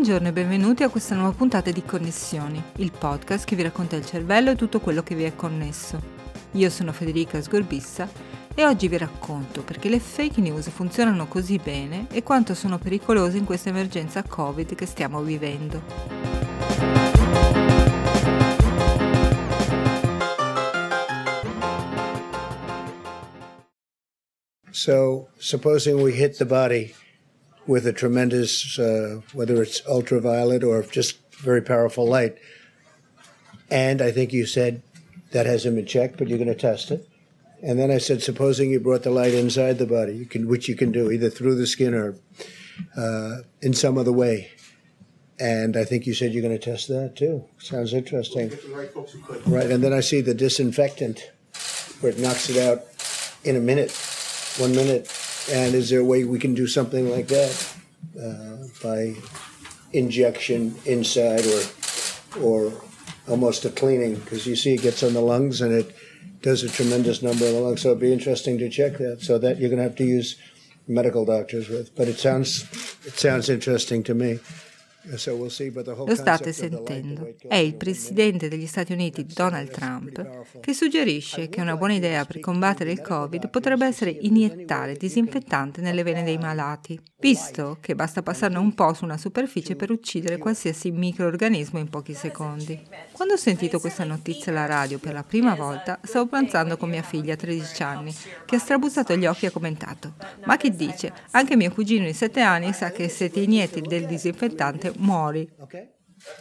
Buongiorno e benvenuti a questa nuova puntata di Connessioni, il podcast che vi racconta il cervello e tutto quello che vi è connesso. Io sono Federica Sgorbissa e oggi vi racconto perché le fake news funzionano così bene e quanto sono pericolose in questa emergenza Covid che stiamo vivendo. So, supposing we hit the body with a tremendous, uh, whether it's ultraviolet or just very powerful light, and I think you said that hasn't been checked, but you're going to test it. And then I said, supposing you brought the light inside the body, you can, which you can do either through the skin or uh, in some other way. And I think you said you're going to test that too. Sounds interesting. Right, and then I see the disinfectant where it knocks it out in a minute, one minute. And is there a way we can do something like that uh, by injection inside or or almost a cleaning? Because you see, it gets on the lungs and it does a tremendous number of the lungs. So it'd be interesting to check that. So that you're going to have to use medical doctors with. But it sounds it sounds interesting to me. Lo state sentendo. È il presidente degli Stati Uniti Donald Trump che suggerisce che una buona idea per combattere il Covid potrebbe essere iniettare disinfettante nelle vene dei malati, visto che basta passarne un po' su una superficie per uccidere qualsiasi microorganismo in pochi secondi. Quando ho sentito questa notizia alla radio per la prima volta, stavo pranzando con mia figlia, 13 anni, che ha strabuzzato gli occhi e ha commentato: Ma che dice? Anche mio cugino di 7 anni sa che se ti inietti del disinfettante muori.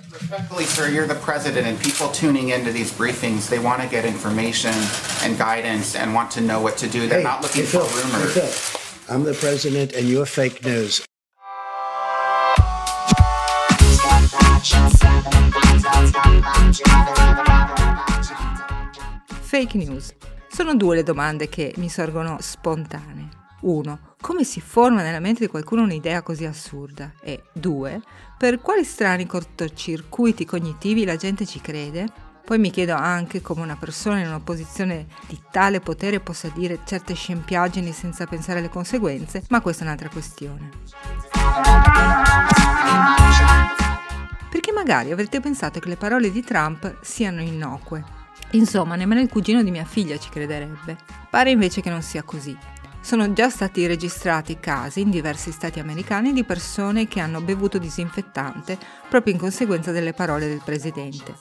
Respectfully, sir, you're the president, and people tuning into these briefings, they want to get information and guidance and want to know what to do. They're hey, not looking for rumors. Hey, I'm the president, and you're fake news. Fake news. Sono due le domande che mi sorgono spontanee. 1. Come si forma nella mente di qualcuno un'idea così assurda? E 2. Per quali strani cortocircuiti cognitivi la gente ci crede? Poi mi chiedo anche come una persona in una posizione di tale potere possa dire certe scempiaggini senza pensare alle conseguenze, ma questa è un'altra questione. Perché magari avrete pensato che le parole di Trump siano innocue. Insomma, nemmeno il cugino di mia figlia ci crederebbe. Pare invece che non sia così. Sono già stati registrati casi in diversi stati americani di persone che hanno bevuto disinfettante proprio in conseguenza delle parole del presidente.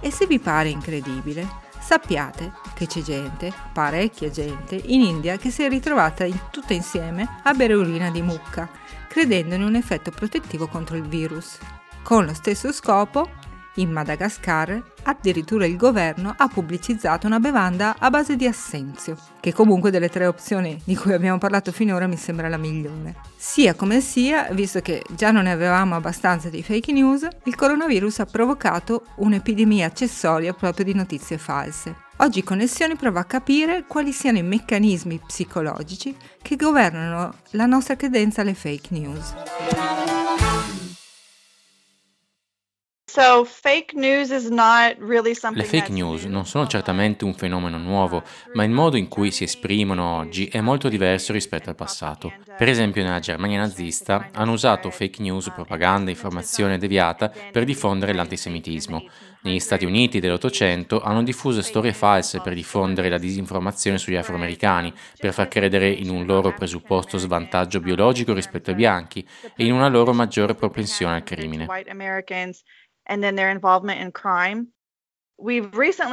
E se vi pare incredibile, sappiate che c'è gente, parecchia gente, in India che si è ritrovata in, tutta insieme a bere urina di mucca, credendo in un effetto protettivo contro il virus. Con lo stesso scopo, in Madagascar addirittura il governo ha pubblicizzato una bevanda a base di assenzio, che comunque delle tre opzioni di cui abbiamo parlato finora mi sembra la migliore. Sia come sia, visto che già non ne avevamo abbastanza di fake news, il coronavirus ha provocato un'epidemia accessoria proprio di notizie false. Oggi Connessioni prova a capire quali siano i meccanismi psicologici che governano la nostra credenza alle fake news. Le fake news non sono certamente un fenomeno nuovo, ma il modo in cui si esprimono oggi è molto diverso rispetto al passato. Per esempio nella Germania nazista hanno usato fake news, propaganda, informazione deviata per diffondere l'antisemitismo. Negli Stati Uniti dell'Ottocento hanno diffuso storie false per diffondere la disinformazione sugli afroamericani, per far credere in un loro presupposto svantaggio biologico rispetto ai bianchi e in una loro maggiore propensione al crimine.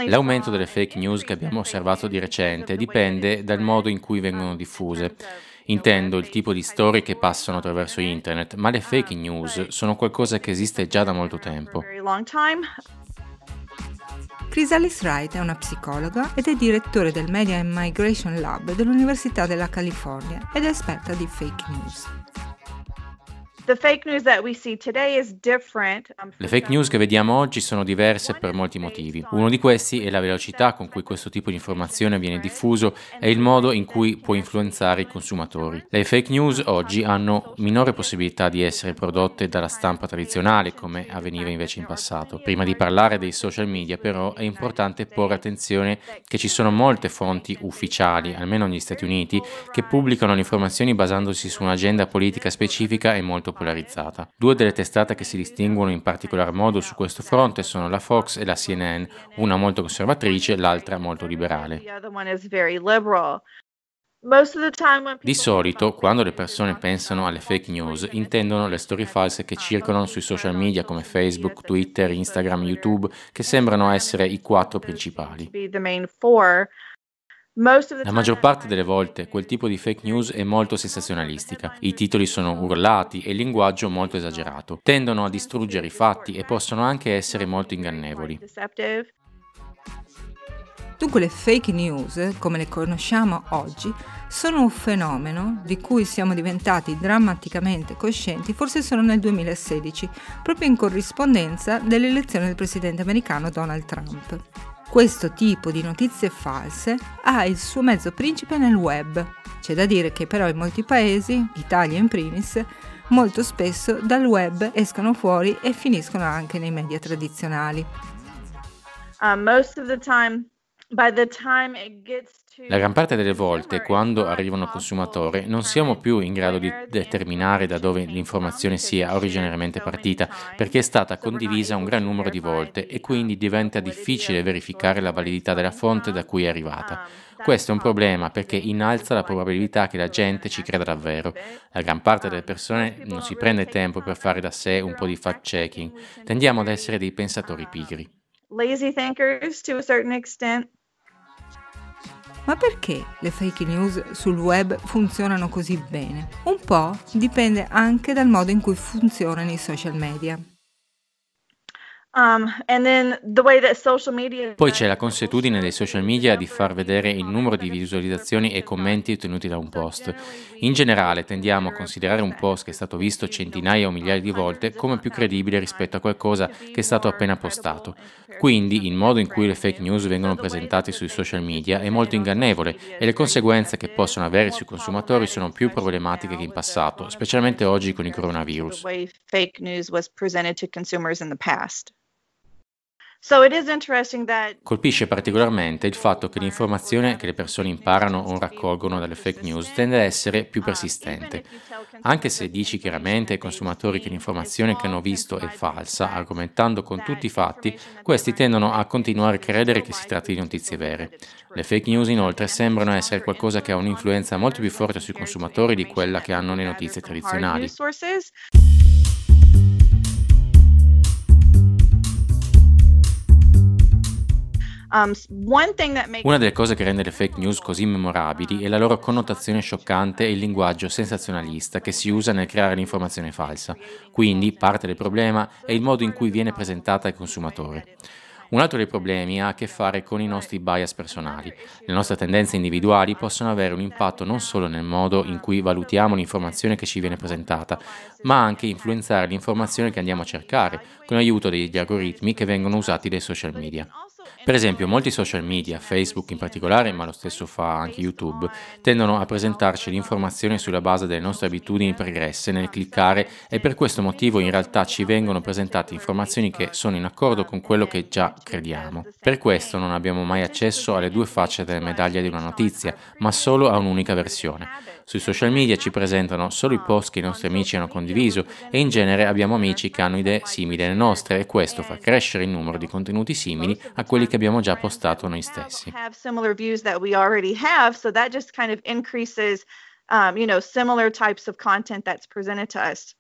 L'aumento delle fake news che abbiamo osservato di recente dipende dal modo in cui vengono diffuse. Intendo il tipo di storie che passano attraverso internet, ma le fake news sono qualcosa che esiste già da molto tempo. Chrysalis Wright è una psicologa ed è direttore del Media and Migration Lab dell'Università della California ed è esperta di fake news. Le fake news che vediamo oggi sono diverse per molti motivi. Uno di questi è la velocità con cui questo tipo di informazione viene diffuso e il modo in cui può influenzare i consumatori. Le fake news oggi hanno minore possibilità di essere prodotte dalla stampa tradizionale come avveniva invece in passato. Prima di parlare dei social media però è importante porre attenzione che ci sono molte fonti ufficiali, almeno negli Stati Uniti, che pubblicano le informazioni basandosi su un'agenda politica specifica e molto polarizzata. Due delle testate che si distinguono in particolar modo su questo fronte sono la Fox e la CNN, una molto conservatrice, l'altra molto liberale. Di solito, quando le persone pensano alle fake news, intendono le storie false che circolano sui social media come Facebook, Twitter, Instagram, YouTube, che sembrano essere i quattro principali. La maggior parte delle volte quel tipo di fake news è molto sensazionalistica, i titoli sono urlati e il linguaggio molto esagerato, tendono a distruggere i fatti e possono anche essere molto ingannevoli. Dunque le fake news, come le conosciamo oggi, sono un fenomeno di cui siamo diventati drammaticamente coscienti forse solo nel 2016, proprio in corrispondenza dell'elezione del presidente americano Donald Trump. Questo tipo di notizie false ha il suo mezzo principe nel web. C'è da dire che però in molti paesi, Italia in primis, molto spesso dal web escono fuori e finiscono anche nei media tradizionali. Uh, most of the time, by the time it gets la gran parte delle volte, quando arrivano al consumatore, non siamo più in grado di determinare da dove l'informazione sia originariamente partita, perché è stata condivisa un gran numero di volte e quindi diventa difficile verificare la validità della fonte da cui è arrivata. Questo è un problema perché innalza la probabilità che la gente ci creda davvero. La gran parte delle persone non si prende tempo per fare da sé un po' di fact-checking. Tendiamo ad essere dei pensatori pigri. Lazy thinkers to a certain extent. Ma perché le fake news sul web funzionano così bene? Un po' dipende anche dal modo in cui funzionano i social media. Um, Poi c'è la consuetudine dei social media di far vedere il numero di visualizzazioni e commenti ottenuti da un post. In generale tendiamo a considerare un post che è stato visto centinaia o migliaia di volte come più credibile rispetto a qualcosa che è stato appena postato. Quindi il modo in cui le fake news vengono presentate sui social media è molto ingannevole e le conseguenze che possono avere sui consumatori sono più problematiche che in passato, specialmente oggi con il coronavirus. Colpisce particolarmente il fatto che l'informazione che le persone imparano o raccolgono dalle fake news tende a essere più persistente. Anche se dici chiaramente ai consumatori che l'informazione che hanno visto è falsa, argomentando con tutti i fatti, questi tendono a continuare a credere che si tratti di notizie vere. Le fake news inoltre sembrano essere qualcosa che ha un'influenza molto più forte sui consumatori di quella che hanno le notizie tradizionali. Una delle cose che rende le fake news così memorabili è la loro connotazione scioccante e il linguaggio sensazionalista che si usa nel creare l'informazione falsa. Quindi parte del problema è il modo in cui viene presentata al consumatore. Un altro dei problemi ha a che fare con i nostri bias personali. Le nostre tendenze individuali possono avere un impatto non solo nel modo in cui valutiamo l'informazione che ci viene presentata, ma anche influenzare l'informazione che andiamo a cercare con l'aiuto degli algoritmi che vengono usati dai social media. Per esempio, molti social media, Facebook in particolare, ma lo stesso fa anche YouTube, tendono a presentarci l'informazione sulla base delle nostre abitudini pregresse nel cliccare e per questo motivo in realtà ci vengono presentate informazioni che sono in accordo con quello che già crediamo. Per questo non abbiamo mai accesso alle due facce della medaglia di una notizia, ma solo a un'unica versione. Sui social media ci presentano solo i post che i nostri amici hanno condiviso e in genere abbiamo amici che hanno idee simili alle nostre e questo fa crescere il numero di contenuti simili a quelli che abbiamo già postato noi stessi. Um, you know, similar types of content that's presented to us.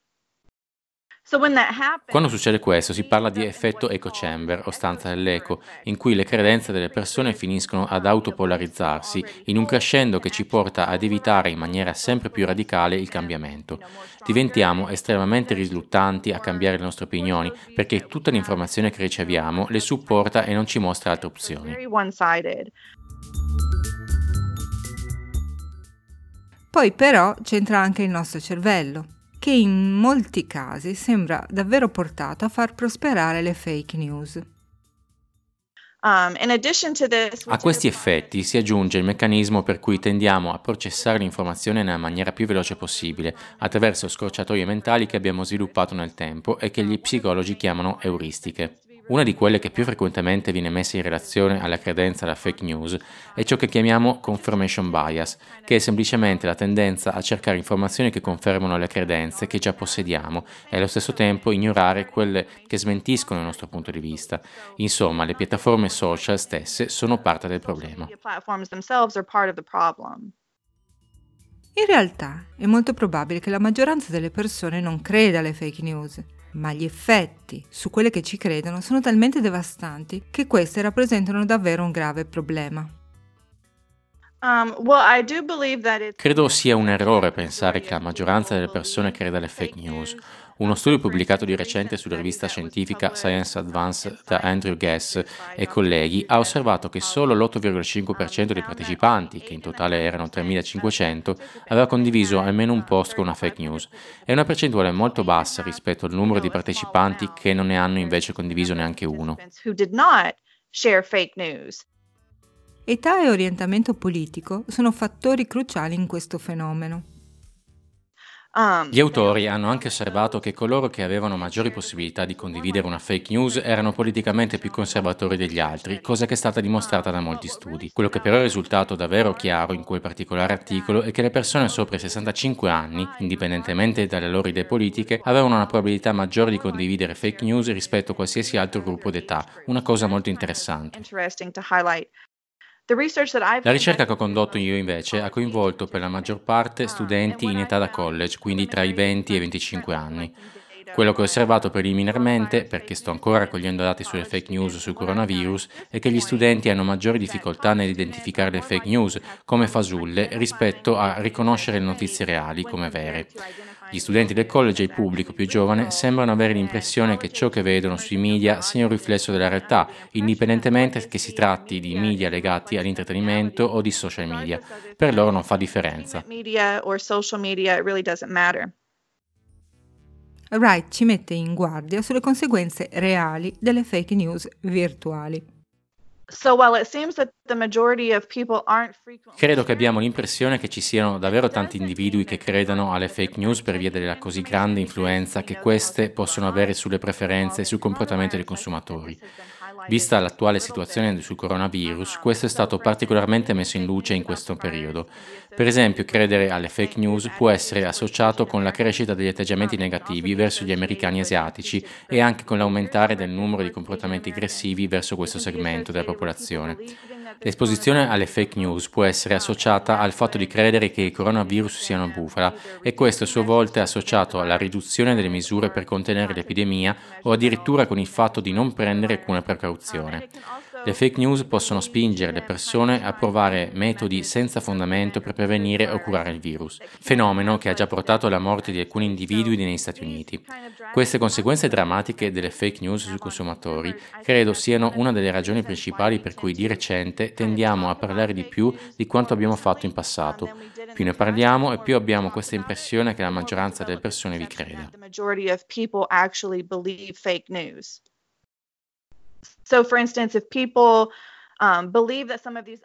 Quando succede questo si parla di effetto echo chamber o stanza dell'eco, in cui le credenze delle persone finiscono ad autopolarizzarsi in un crescendo che ci porta ad evitare in maniera sempre più radicale il cambiamento. Diventiamo estremamente risultanti a cambiare le nostre opinioni perché tutta l'informazione che riceviamo le supporta e non ci mostra altre opzioni. Poi però c'entra anche il nostro cervello che in molti casi sembra davvero portato a far prosperare le fake news. Um, a questi effetti si aggiunge il meccanismo per cui tendiamo a processare l'informazione nella maniera più veloce possibile, attraverso scorciatoie mentali che abbiamo sviluppato nel tempo e che gli psicologi chiamano euristiche. Una di quelle che più frequentemente viene messa in relazione alla credenza alla fake news è ciò che chiamiamo confirmation bias, che è semplicemente la tendenza a cercare informazioni che confermano le credenze che già possediamo e allo stesso tempo ignorare quelle che smentiscono il nostro punto di vista. Insomma, le piattaforme social stesse sono parte del problema. In realtà è molto probabile che la maggioranza delle persone non creda alle fake news ma gli effetti su quelle che ci credono sono talmente devastanti che queste rappresentano davvero un grave problema. Um, Credo sia un errore pensare che la maggioranza delle persone creda alle fake news. Uno studio pubblicato di recente sulla rivista scientifica Science Advance da Andrew Guess e colleghi ha osservato che solo l'8,5% dei partecipanti, che in totale erano 3.500, aveva condiviso almeno un post con una fake news. È una percentuale molto bassa rispetto al numero di partecipanti che non ne hanno invece condiviso neanche uno. Età e orientamento politico sono fattori cruciali in questo fenomeno. Um, Gli autori hanno anche osservato che coloro che avevano maggiori possibilità di condividere una fake news erano politicamente più conservatori degli altri, cosa che è stata dimostrata da molti studi. Quello che però è risultato davvero chiaro in quel particolare articolo è che le persone sopra i 65 anni, indipendentemente dalle loro idee politiche, avevano una probabilità maggiore di condividere fake news rispetto a qualsiasi altro gruppo d'età, una cosa molto interessante. La ricerca che ho condotto io invece ha coinvolto per la maggior parte studenti in età da college, quindi tra i 20 e i 25 anni. Quello che ho osservato preliminarmente, perché sto ancora raccogliendo dati sulle fake news sul coronavirus, è che gli studenti hanno maggiori difficoltà nell'identificare le fake news come fasulle rispetto a riconoscere le notizie reali come vere. Gli studenti del college e il pubblico più giovane sembrano avere l'impressione che ciò che vedono sui media sia un riflesso della realtà, indipendentemente che si tratti di media legati all'intrattenimento o di social media. Per loro non fa differenza. Wright ci mette in guardia sulle conseguenze reali delle fake news virtuali. Credo che abbiamo l'impressione che ci siano davvero tanti individui che credano alle fake news per via della così grande influenza che queste possono avere sulle preferenze e sul comportamento dei consumatori. Vista l'attuale situazione sul coronavirus, questo è stato particolarmente messo in luce in questo periodo. Per esempio, credere alle fake news può essere associato con la crescita degli atteggiamenti negativi verso gli americani asiatici e anche con l'aumentare del numero di comportamenti aggressivi verso questo segmento della popolazione. L'esposizione alle fake news può essere associata al fatto di credere che il coronavirus sia una bufala e questo a sua volta è associato alla riduzione delle misure per contenere l'epidemia o addirittura con il fatto di non prendere alcuna precauzione. Le fake news possono spingere le persone a provare metodi senza fondamento per prevenire o curare il virus, fenomeno che ha già portato alla morte di alcuni individui negli Stati Uniti. Queste conseguenze drammatiche delle fake news sui consumatori credo siano una delle ragioni principali per cui di recente tendiamo a parlare di più di quanto abbiamo fatto in passato. Più ne parliamo e più abbiamo questa impressione che la maggioranza delle persone vi creda. So, for instance, if people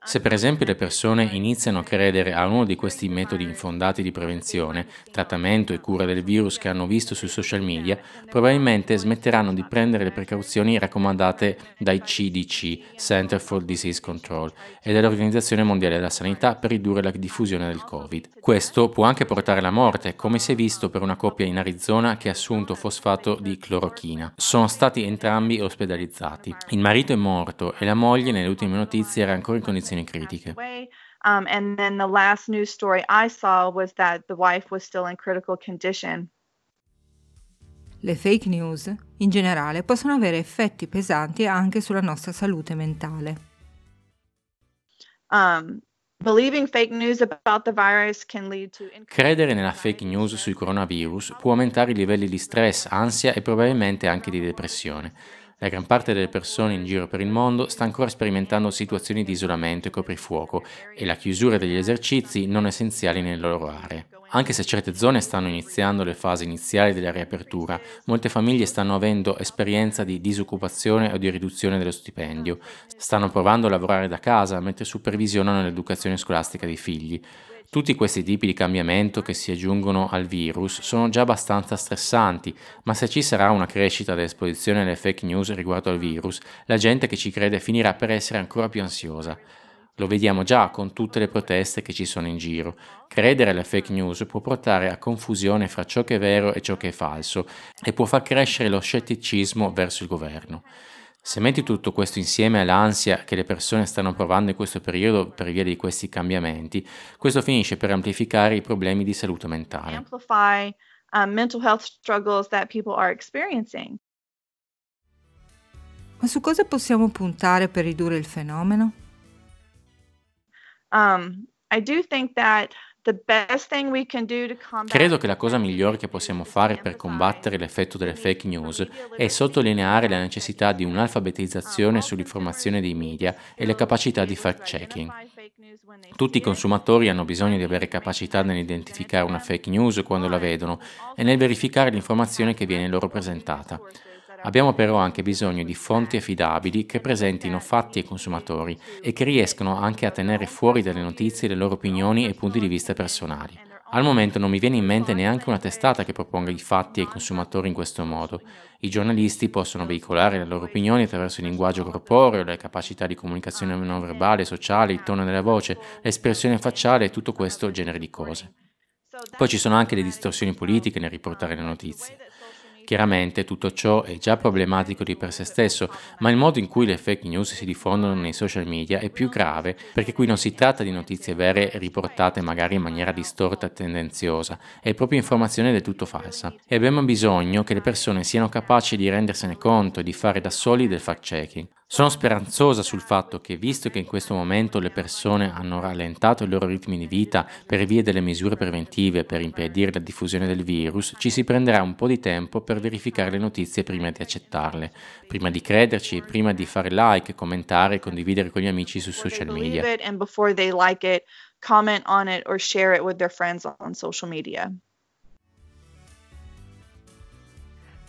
Se per esempio le persone iniziano a credere a uno di questi metodi infondati di prevenzione, trattamento e cura del virus che hanno visto sui social media, probabilmente smetteranno di prendere le precauzioni raccomandate dai CDC, Center for Disease Control, e dall'Organizzazione Mondiale della Sanità per ridurre la diffusione del Covid. Questo può anche portare alla morte, come si è visto per una coppia in Arizona che ha assunto fosfato di clorochina. Sono stati entrambi ospedalizzati. Il marito è morto e la moglie nelle ultime ultime notizie era ancora in condizioni critiche. Um, and then the last news story I saw was that the wife was still in critical condition. Le fake news, in generale, possono avere effetti pesanti anche sulla nostra salute mentale. Um, Credere nella fake news sul coronavirus può aumentare i livelli di stress, ansia e probabilmente anche di depressione. La gran parte delle persone in giro per il mondo sta ancora sperimentando situazioni di isolamento e coprifuoco e la chiusura degli esercizi non essenziali nelle loro aree. Anche se certe zone stanno iniziando le fasi iniziali della riapertura, molte famiglie stanno avendo esperienza di disoccupazione o di riduzione dello stipendio, stanno provando a lavorare da casa mentre supervisionano l'educazione scolastica dei figli. Tutti questi tipi di cambiamento che si aggiungono al virus sono già abbastanza stressanti, ma se ci sarà una crescita dell'esposizione alle fake news riguardo al virus, la gente che ci crede finirà per essere ancora più ansiosa. Lo vediamo già con tutte le proteste che ci sono in giro. Credere alle fake news può portare a confusione fra ciò che è vero e ciò che è falso e può far crescere lo scetticismo verso il governo. Se metti tutto questo insieme all'ansia che le persone stanno provando in questo periodo per via di questi cambiamenti, questo finisce per amplificare i problemi di salute mentale. Amplify um, mental health struggles that people are experiencing. Ma su cosa possiamo puntare per ridurre il fenomeno? Um, I do think that Credo che la cosa migliore che possiamo fare per combattere l'effetto delle fake news è sottolineare la necessità di un'alfabetizzazione sull'informazione dei media e le capacità di fact-checking. Tutti i consumatori hanno bisogno di avere capacità nell'identificare una fake news quando la vedono e nel verificare l'informazione che viene loro presentata. Abbiamo però anche bisogno di fonti affidabili che presentino fatti ai consumatori e che riescano anche a tenere fuori dalle notizie le loro opinioni e punti di vista personali. Al momento non mi viene in mente neanche una testata che proponga i fatti ai consumatori in questo modo. I giornalisti possono veicolare le loro opinioni attraverso il linguaggio corporeo, le capacità di comunicazione non verbale, sociale, il tono della voce, l'espressione facciale e tutto questo genere di cose. Poi ci sono anche le distorsioni politiche nel riportare le notizie. Chiaramente tutto ciò è già problematico di per sé stesso, ma il modo in cui le fake news si diffondono nei social media è più grave perché qui non si tratta di notizie vere riportate magari in maniera distorta e tendenziosa, è proprio informazione del tutto falsa. E abbiamo bisogno che le persone siano capaci di rendersene conto e di fare da soli del fact-checking. Sono speranzosa sul fatto che, visto che in questo momento le persone hanno rallentato i loro ritmi di vita per via delle misure preventive per impedire la diffusione del virus, ci si prenderà un po' di tempo per verificare le notizie prima di accettarle, prima di crederci, prima di fare like, commentare e condividere con gli amici su social media.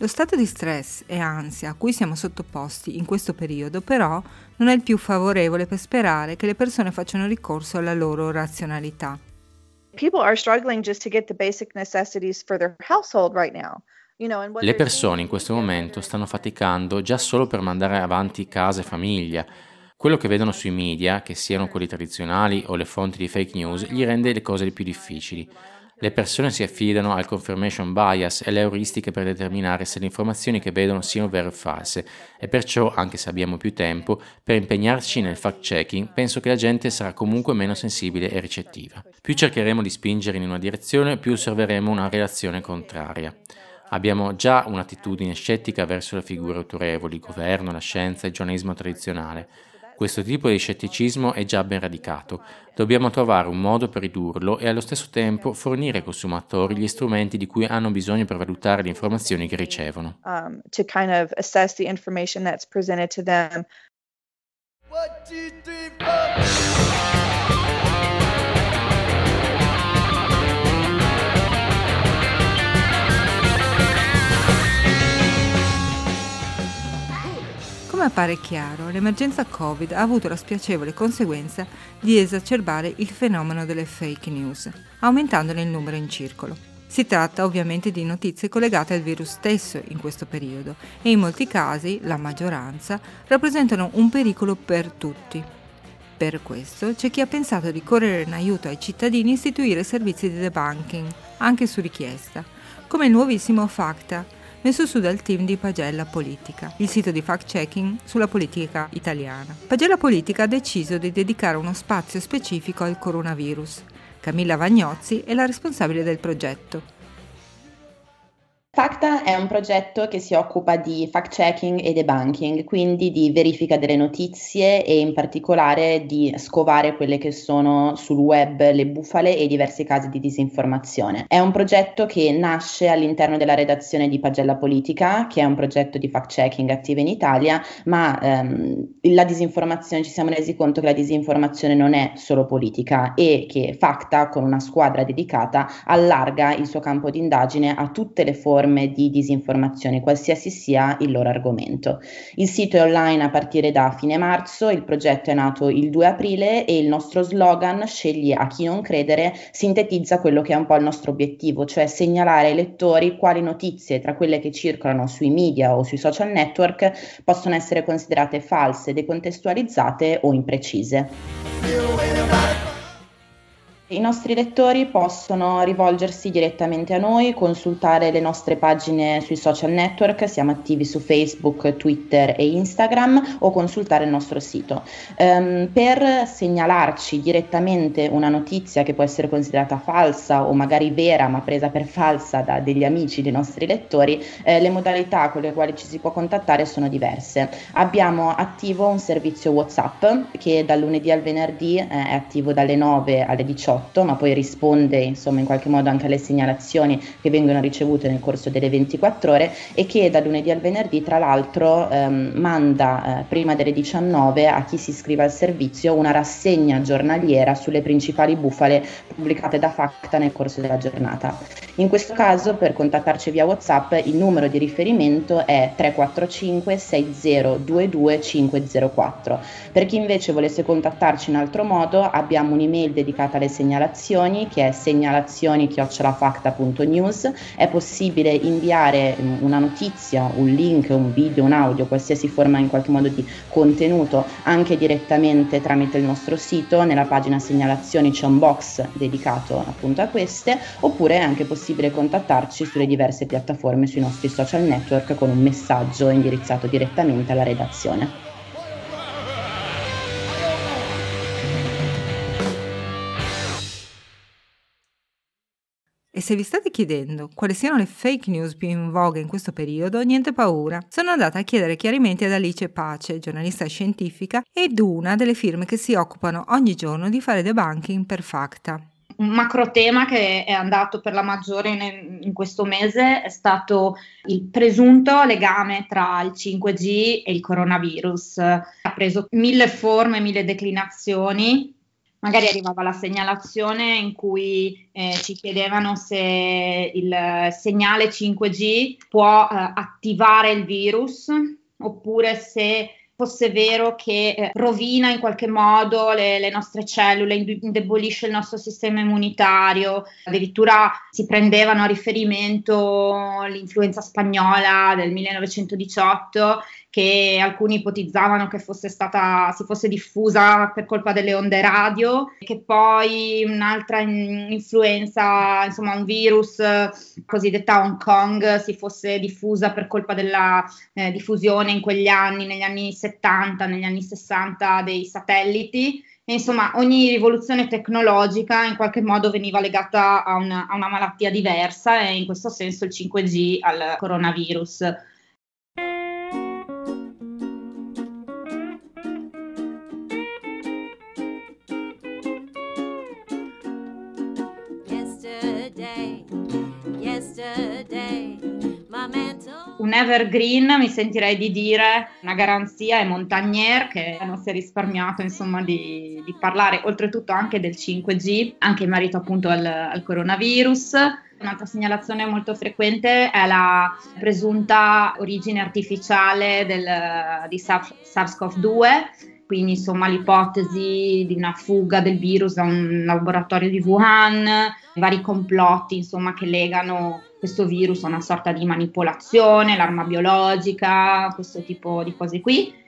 Lo stato di stress e ansia a cui siamo sottoposti in questo periodo però non è il più favorevole per sperare che le persone facciano ricorso alla loro razionalità. Le persone in questo momento stanno faticando già solo per mandare avanti casa e famiglia. Quello che vedono sui media, che siano quelli tradizionali o le fonti di fake news, gli rende le cose più difficili. Le persone si affidano al confirmation bias e alle euristiche per determinare se le informazioni che vedono siano vere o false e perciò, anche se abbiamo più tempo, per impegnarci nel fact-checking, penso che la gente sarà comunque meno sensibile e ricettiva. Più cercheremo di spingere in una direzione, più osserveremo una relazione contraria. Abbiamo già un'attitudine scettica verso le figure autorevoli, governo, la scienza e il giornalismo tradizionale. Questo tipo di scetticismo è già ben radicato. Dobbiamo trovare un modo per ridurlo e allo stesso tempo fornire ai consumatori gli strumenti di cui hanno bisogno per valutare le informazioni che ricevono. Um, to kind of assess the information that's presented to them. One, two, three, Come appare chiaro, l'emergenza Covid ha avuto la spiacevole conseguenza di esacerbare il fenomeno delle fake news, aumentandone il numero in circolo. Si tratta ovviamente di notizie collegate al virus stesso in questo periodo e in molti casi, la maggioranza, rappresentano un pericolo per tutti. Per questo c'è chi ha pensato di correre in aiuto ai cittadini e istituire servizi di debunking, anche su richiesta, come il nuovissimo FACTA, messo su dal team di Pagella Politica, il sito di fact-checking sulla politica italiana. Pagella Politica ha deciso di dedicare uno spazio specifico al coronavirus. Camilla Vagnozzi è la responsabile del progetto. Facta è un progetto che si occupa di fact-checking e debunking, quindi di verifica delle notizie e in particolare di scovare quelle che sono sul web le bufale e diversi casi di disinformazione. È un progetto che nasce all'interno della redazione di Pagella Politica, che è un progetto di fact-checking attivo in Italia, ma ehm, la disinformazione, ci siamo resi conto che la disinformazione non è solo politica e che Facta, con una squadra dedicata, allarga il suo campo di indagine a tutte le forme forme di disinformazione, qualsiasi sia il loro argomento. Il sito è online a partire da fine marzo, il progetto è nato il 2 aprile e il nostro slogan Scegli a chi non credere sintetizza quello che è un po' il nostro obiettivo, cioè segnalare ai lettori quali notizie tra quelle che circolano sui media o sui social network possono essere considerate false, decontestualizzate o imprecise. I nostri lettori possono rivolgersi direttamente a noi, consultare le nostre pagine sui social network, siamo attivi su Facebook, Twitter e Instagram o consultare il nostro sito. Um, per segnalarci direttamente una notizia che può essere considerata falsa o magari vera ma presa per falsa da degli amici dei nostri lettori, eh, le modalità con le quali ci si può contattare sono diverse. Abbiamo attivo un servizio WhatsApp che dal lunedì al venerdì eh, è attivo dalle 9 alle 18 18, ma poi risponde insomma in qualche modo anche alle segnalazioni che vengono ricevute nel corso delle 24 ore e che da lunedì al venerdì tra l'altro ehm, manda eh, prima delle 19 a chi si iscrive al servizio una rassegna giornaliera sulle principali bufale pubblicate da Facta nel corso della giornata. In questo caso per contattarci via WhatsApp il numero di riferimento è 345 6022 504. Per chi invece volesse contattarci in altro modo abbiamo un'email dedicata alle segnalazioni segnalazioni che è segnalazioni-facta.news. È possibile inviare una notizia, un link, un video, un audio, qualsiasi forma in qualche modo di contenuto anche direttamente tramite il nostro sito. Nella pagina segnalazioni c'è un box dedicato appunto a queste, oppure è anche possibile contattarci sulle diverse piattaforme sui nostri social network con un messaggio indirizzato direttamente alla redazione. Se vi state chiedendo quali siano le fake news più in voga in questo periodo, niente paura. Sono andata a chiedere chiarimenti ad Alice Pace, giornalista scientifica ed una delle firme che si occupano ogni giorno di fare debunking per Facta. Un macro tema che è andato per la maggiore in, in, questo mese è stato il presunto legame tra il 5G e il coronavirus. Ha preso mille forme, mille declinazioni magari arrivava la segnalazione in cui eh, ci chiedevano se il segnale 5G può eh, attivare il virus oppure se fosse vero che eh, rovina in qualche modo le, le, nostre cellule, indebolisce il nostro sistema immunitario. Addirittura si prendevano a riferimento l'influenza spagnola del 1918 che alcuni ipotizzavano che fosse stata, si fosse diffusa per colpa delle onde radio, che poi un'altra influenza, insomma un virus cosiddetta Hong Kong, si fosse diffusa per colpa della eh, diffusione in quegli anni, negli anni 70, negli anni 60 dei satelliti. E insomma, ogni rivoluzione tecnologica in qualche modo veniva legata a una, a una malattia diversa e in questo senso il 5G al coronavirus. Evergreen, mi sentirei di dire, una garanzia è Montagnier che non si è risparmiato insomma di, di parlare oltretutto anche del 5G, anche in merito appunto al, al coronavirus. Un'altra segnalazione molto frequente è la presunta origine artificiale del, di SARS-CoV-2 quindi insomma l'ipotesi di una fuga del virus da un laboratorio di Wuhan, vari complotti insomma che legano questo virus a una sorta di manipolazione, l'arma biologica, questo tipo di cose qui.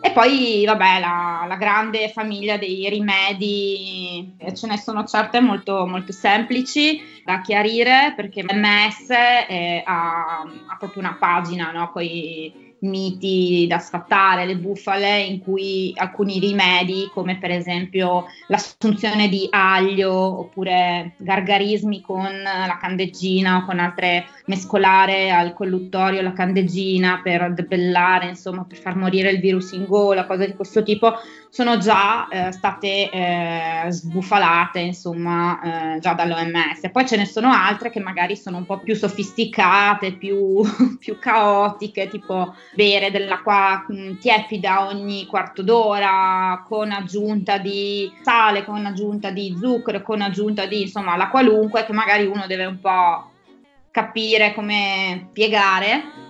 E poi, vabbè, la, la, grande famiglia dei rimedi, eh, ce ne sono certe molto, molto semplici da chiarire perché MS è, ha, ha, proprio una pagina no, con i miti da sfattare, le bufale, in cui alcuni rimedi, come per esempio l'assunzione di aglio oppure gargarismi con la candeggina o con altre mescolare al colluttorio la candeggina per debellare, insomma, per far morire il virus in gola, cose di questo tipo, sono già eh, state eh, sbufalate, insomma, eh, già dall'OMS. Poi ce ne sono altre che magari sono un po' più sofisticate, più, più caotiche, tipo bere dell'acqua mm, tiepida ogni quarto d'ora con aggiunta di sale, con aggiunta di zucchero, con aggiunta di, insomma, la qualunque che magari uno deve un po' capire come piegare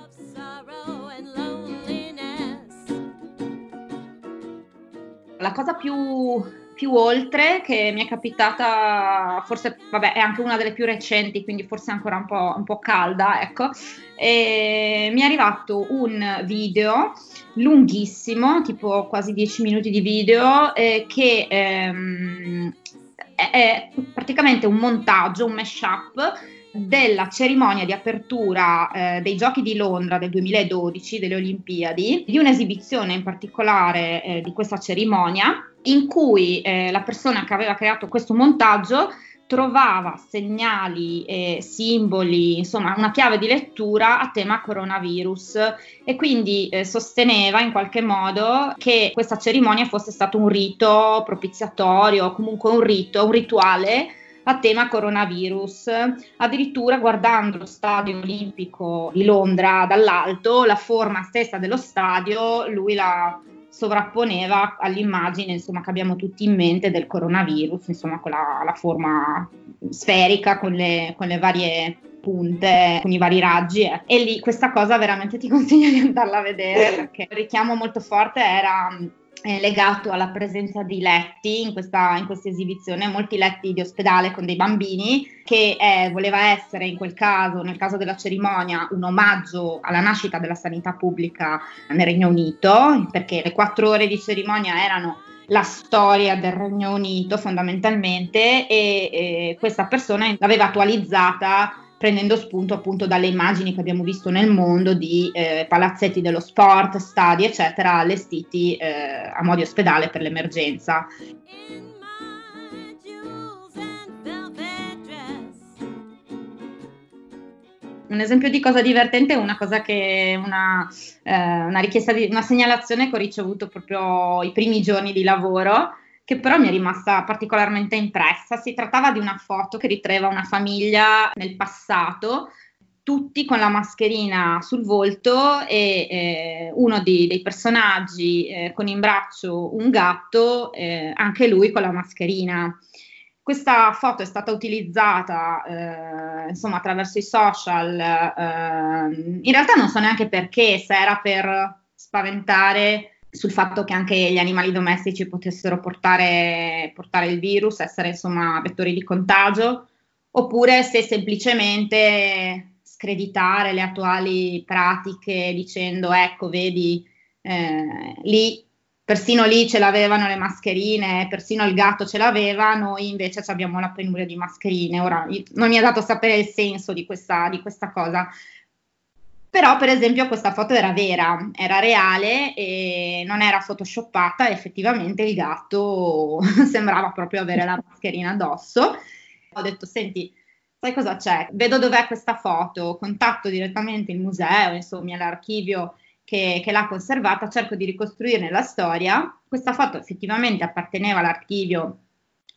la cosa più, più oltre che mi è capitata, forse vabbè, è anche una delle più recenti, quindi forse ancora un po', un po calda, ecco. E mi è arrivato un video lunghissimo, tipo quasi 10 minuti di video, eh, che ehm, è, è praticamente un montaggio, un mashup della cerimonia di apertura eh, dei Giochi di Londra del 2012, delle Olimpiadi, di un'esibizione in particolare eh, di questa cerimonia, in cui eh, la persona che aveva creato questo montaggio trovava segnali e simboli, insomma una chiave di lettura a tema coronavirus e quindi eh, sosteneva in qualche modo che questa cerimonia fosse stato un rito propiziatorio, comunque un rito, un rituale a tema coronavirus. Addirittura guardando lo stadio olimpico di Londra dall'alto, la forma stessa dello stadio, lui la sovrapponeva all'immagine insomma, che abbiamo tutti in mente del coronavirus, insomma con la, la forma sferica, con le, con le varie punte con i vari raggi eh. e lì questa cosa veramente ti consiglio di andarla a vedere perché il richiamo molto forte era legato alla presenza di letti in questa, in questa, esibizione, molti letti di ospedale con dei bambini, che eh, voleva essere in quel caso, nel caso della cerimonia, un omaggio alla nascita della sanità pubblica nel Regno Unito, perché le quattro ore di cerimonia erano la storia del Regno Unito fondamentalmente e, e questa persona l'aveva attualizzata prendendo spunto appunto dalle immagini che abbiamo visto nel mondo di eh, palazzetti dello sport, stadi, eccetera, allestiti eh, a mo' di ospedale per l'emergenza. Un esempio di cosa divertente è una cosa che una, eh, una richiesta di una segnalazione che ho ricevuto proprio i primi giorni di lavoro che però mi è rimasta particolarmente impressa. Si trattava di una foto che ritraeva una famiglia nel passato, tutti con la mascherina sul volto e eh, uno di, dei personaggi eh, con in braccio un gatto, eh, anche lui con la mascherina. Questa foto è stata utilizzata eh, insomma attraverso i social, eh, in realtà non so neanche perché, se era per spaventare sul fatto che anche gli animali domestici potessero portare, portare il virus, essere insomma vettori di contagio, oppure se semplicemente screditare le attuali pratiche dicendo ecco vedi eh, lì persino lì ce l'avevano le mascherine, persino il gatto ce l'aveva, noi invece abbiamo la penuria di mascherine. Ora non mi ha dato sapere il senso di questa, di questa cosa, però, per esempio, questa foto era vera, era reale e non era photoshoppata. Effettivamente il gatto sembrava proprio avere la mascherina addosso. Ho detto: Senti, sai cosa c'è? Vedo dov'è questa foto, contatto direttamente il museo, insomma, l'archivio che, che l'ha conservata, cerco di ricostruirne la storia. Questa foto effettivamente apparteneva all'archivio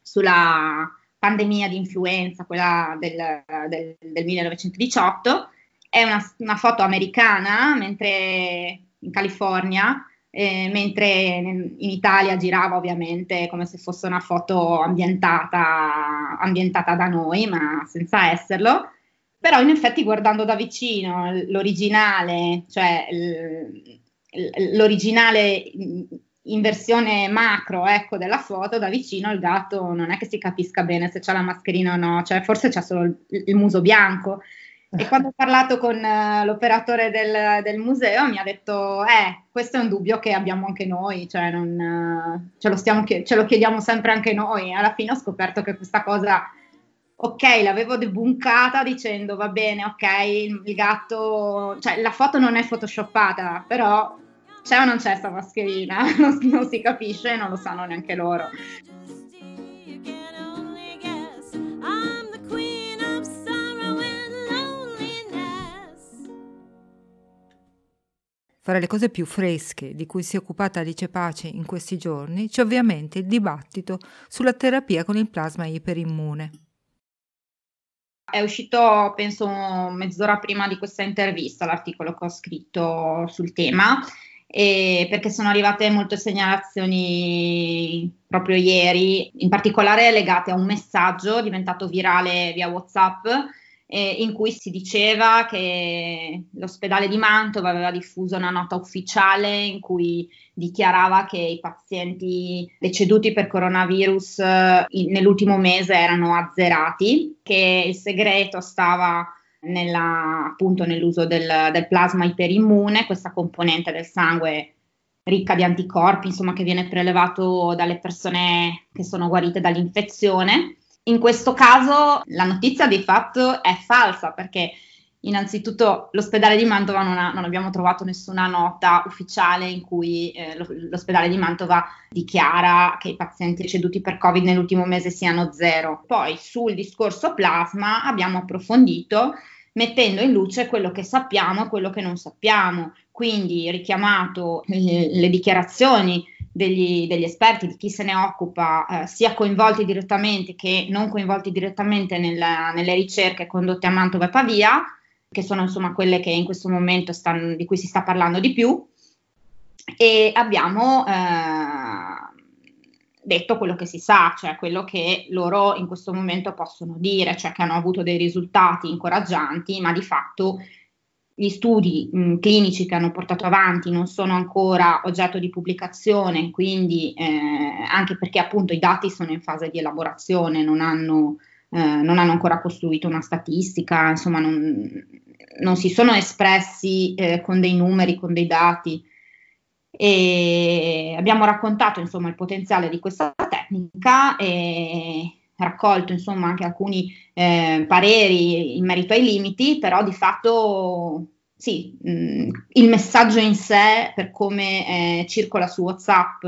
sulla pandemia di influenza, quella del, del, del 1918 è una, una foto americana, mentre in California, eh, mentre in Italia girava ovviamente come se fosse una foto ambientata, ambientata da noi, ma senza esserlo. Però in effetti guardando da vicino l'originale, cioè l'originale in versione macro ecco, della foto, da vicino il gatto non è che si capisca bene se c'ha la mascherina o no, cioè forse c'è solo il, il muso bianco e quando ho parlato con uh, l'operatore del, del, museo mi ha detto, eh, questo è un dubbio che abbiamo anche noi, cioè non, uh, ce, lo stiamo, ce, lo chiediamo sempre anche noi. Alla fine ho scoperto che questa cosa, ok, l'avevo debunkata dicendo, va bene, ok, il, gatto, cioè la foto non è photoshoppata, però c'è o non c'è sta mascherina? non, non si capisce, non lo sanno neanche loro. Fra le cose più fresche di cui si è occupata Alice Pace in questi giorni c'è ovviamente il dibattito sulla terapia con il plasma iperimmune. È uscito, penso, mezz'ora prima di questa intervista l'articolo che ho scritto sul tema, perché sono arrivate molte segnalazioni proprio ieri, in particolare legate a un messaggio diventato virale via WhatsApp eh, in cui si diceva che l'ospedale di Mantova aveva diffuso una nota ufficiale in cui dichiarava che i pazienti deceduti per coronavirus eh, in, nell'ultimo mese erano azzerati, che il segreto stava nella, appunto nell'uso del, del plasma iperimmune, questa componente del sangue ricca di anticorpi, insomma, che viene prelevato dalle persone che sono guarite dall'infezione in questo caso la notizia di fatto è falsa perché innanzitutto l'ospedale di Mantova non, ha, non abbiamo trovato nessuna nota ufficiale in cui eh, l'ospedale di Mantova dichiara che i pazienti ceduti per Covid nell'ultimo mese siano zero. Poi sul discorso plasma abbiamo approfondito mettendo in luce quello che sappiamo e quello che non sappiamo, quindi richiamato le, le dichiarazioni degli, degli, esperti, di chi se ne occupa, eh, sia coinvolti direttamente che non coinvolti direttamente nella, nelle ricerche condotte a Mantova e Pavia, che sono insomma quelle che in questo momento stanno, di cui si sta parlando di più, e abbiamo eh, detto quello che si sa, cioè quello che loro in questo momento possono dire, cioè che hanno avuto dei risultati incoraggianti, ma di fatto gli studi mh, clinici che hanno portato avanti non sono ancora oggetto di pubblicazione, quindi eh, anche perché appunto i dati sono in fase di elaborazione, non hanno, eh, non hanno ancora costruito una statistica, insomma non, non si sono espressi eh, con dei numeri, con dei dati. E abbiamo raccontato insomma il potenziale di questa tecnica e raccolto insomma anche alcuni eh, pareri in merito ai limiti, però di fatto sì, mh, mm, il messaggio in sé per come eh, circola su WhatsApp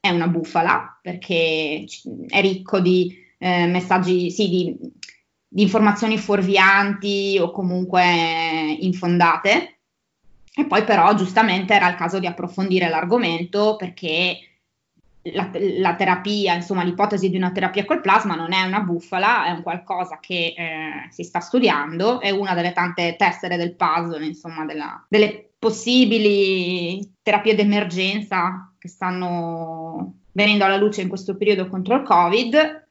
è una bufala perché è ricco di eh, messaggi, sì, di, di informazioni fuorvianti o comunque infondate. E poi però giustamente era il caso di approfondire l'argomento perché la, la, terapia, insomma l'ipotesi di una terapia col plasma non è una bufala, è un qualcosa che eh, si sta studiando, è una delle tante tessere del puzzle, insomma, della, delle possibili terapie d'emergenza che stanno venendo alla luce in questo periodo contro il Covid.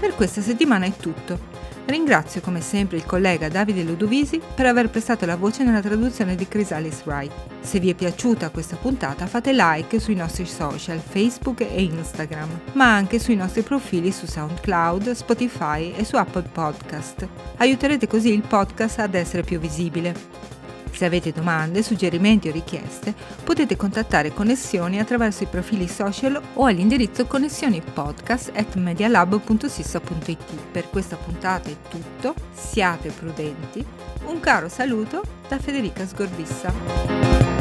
Per questa settimana è tutto. Ringrazio come sempre il collega Davide Ludovisi per aver prestato la voce nella traduzione di Chrysalis Wright. Se vi è piaciuta questa puntata fate like sui nostri social Facebook e Instagram, ma anche sui nostri profili su SoundCloud, Spotify e su Apple Podcast. Aiuterete così il podcast ad essere più visibile. Se avete domande, suggerimenti o richieste, potete contattare Connessioni attraverso i profili social o all'indirizzo connessioni.podcast@medialab.sissa.it. Per questa puntata è tutto, siate prudenti. Un caro saluto da Federica Sgorbissa.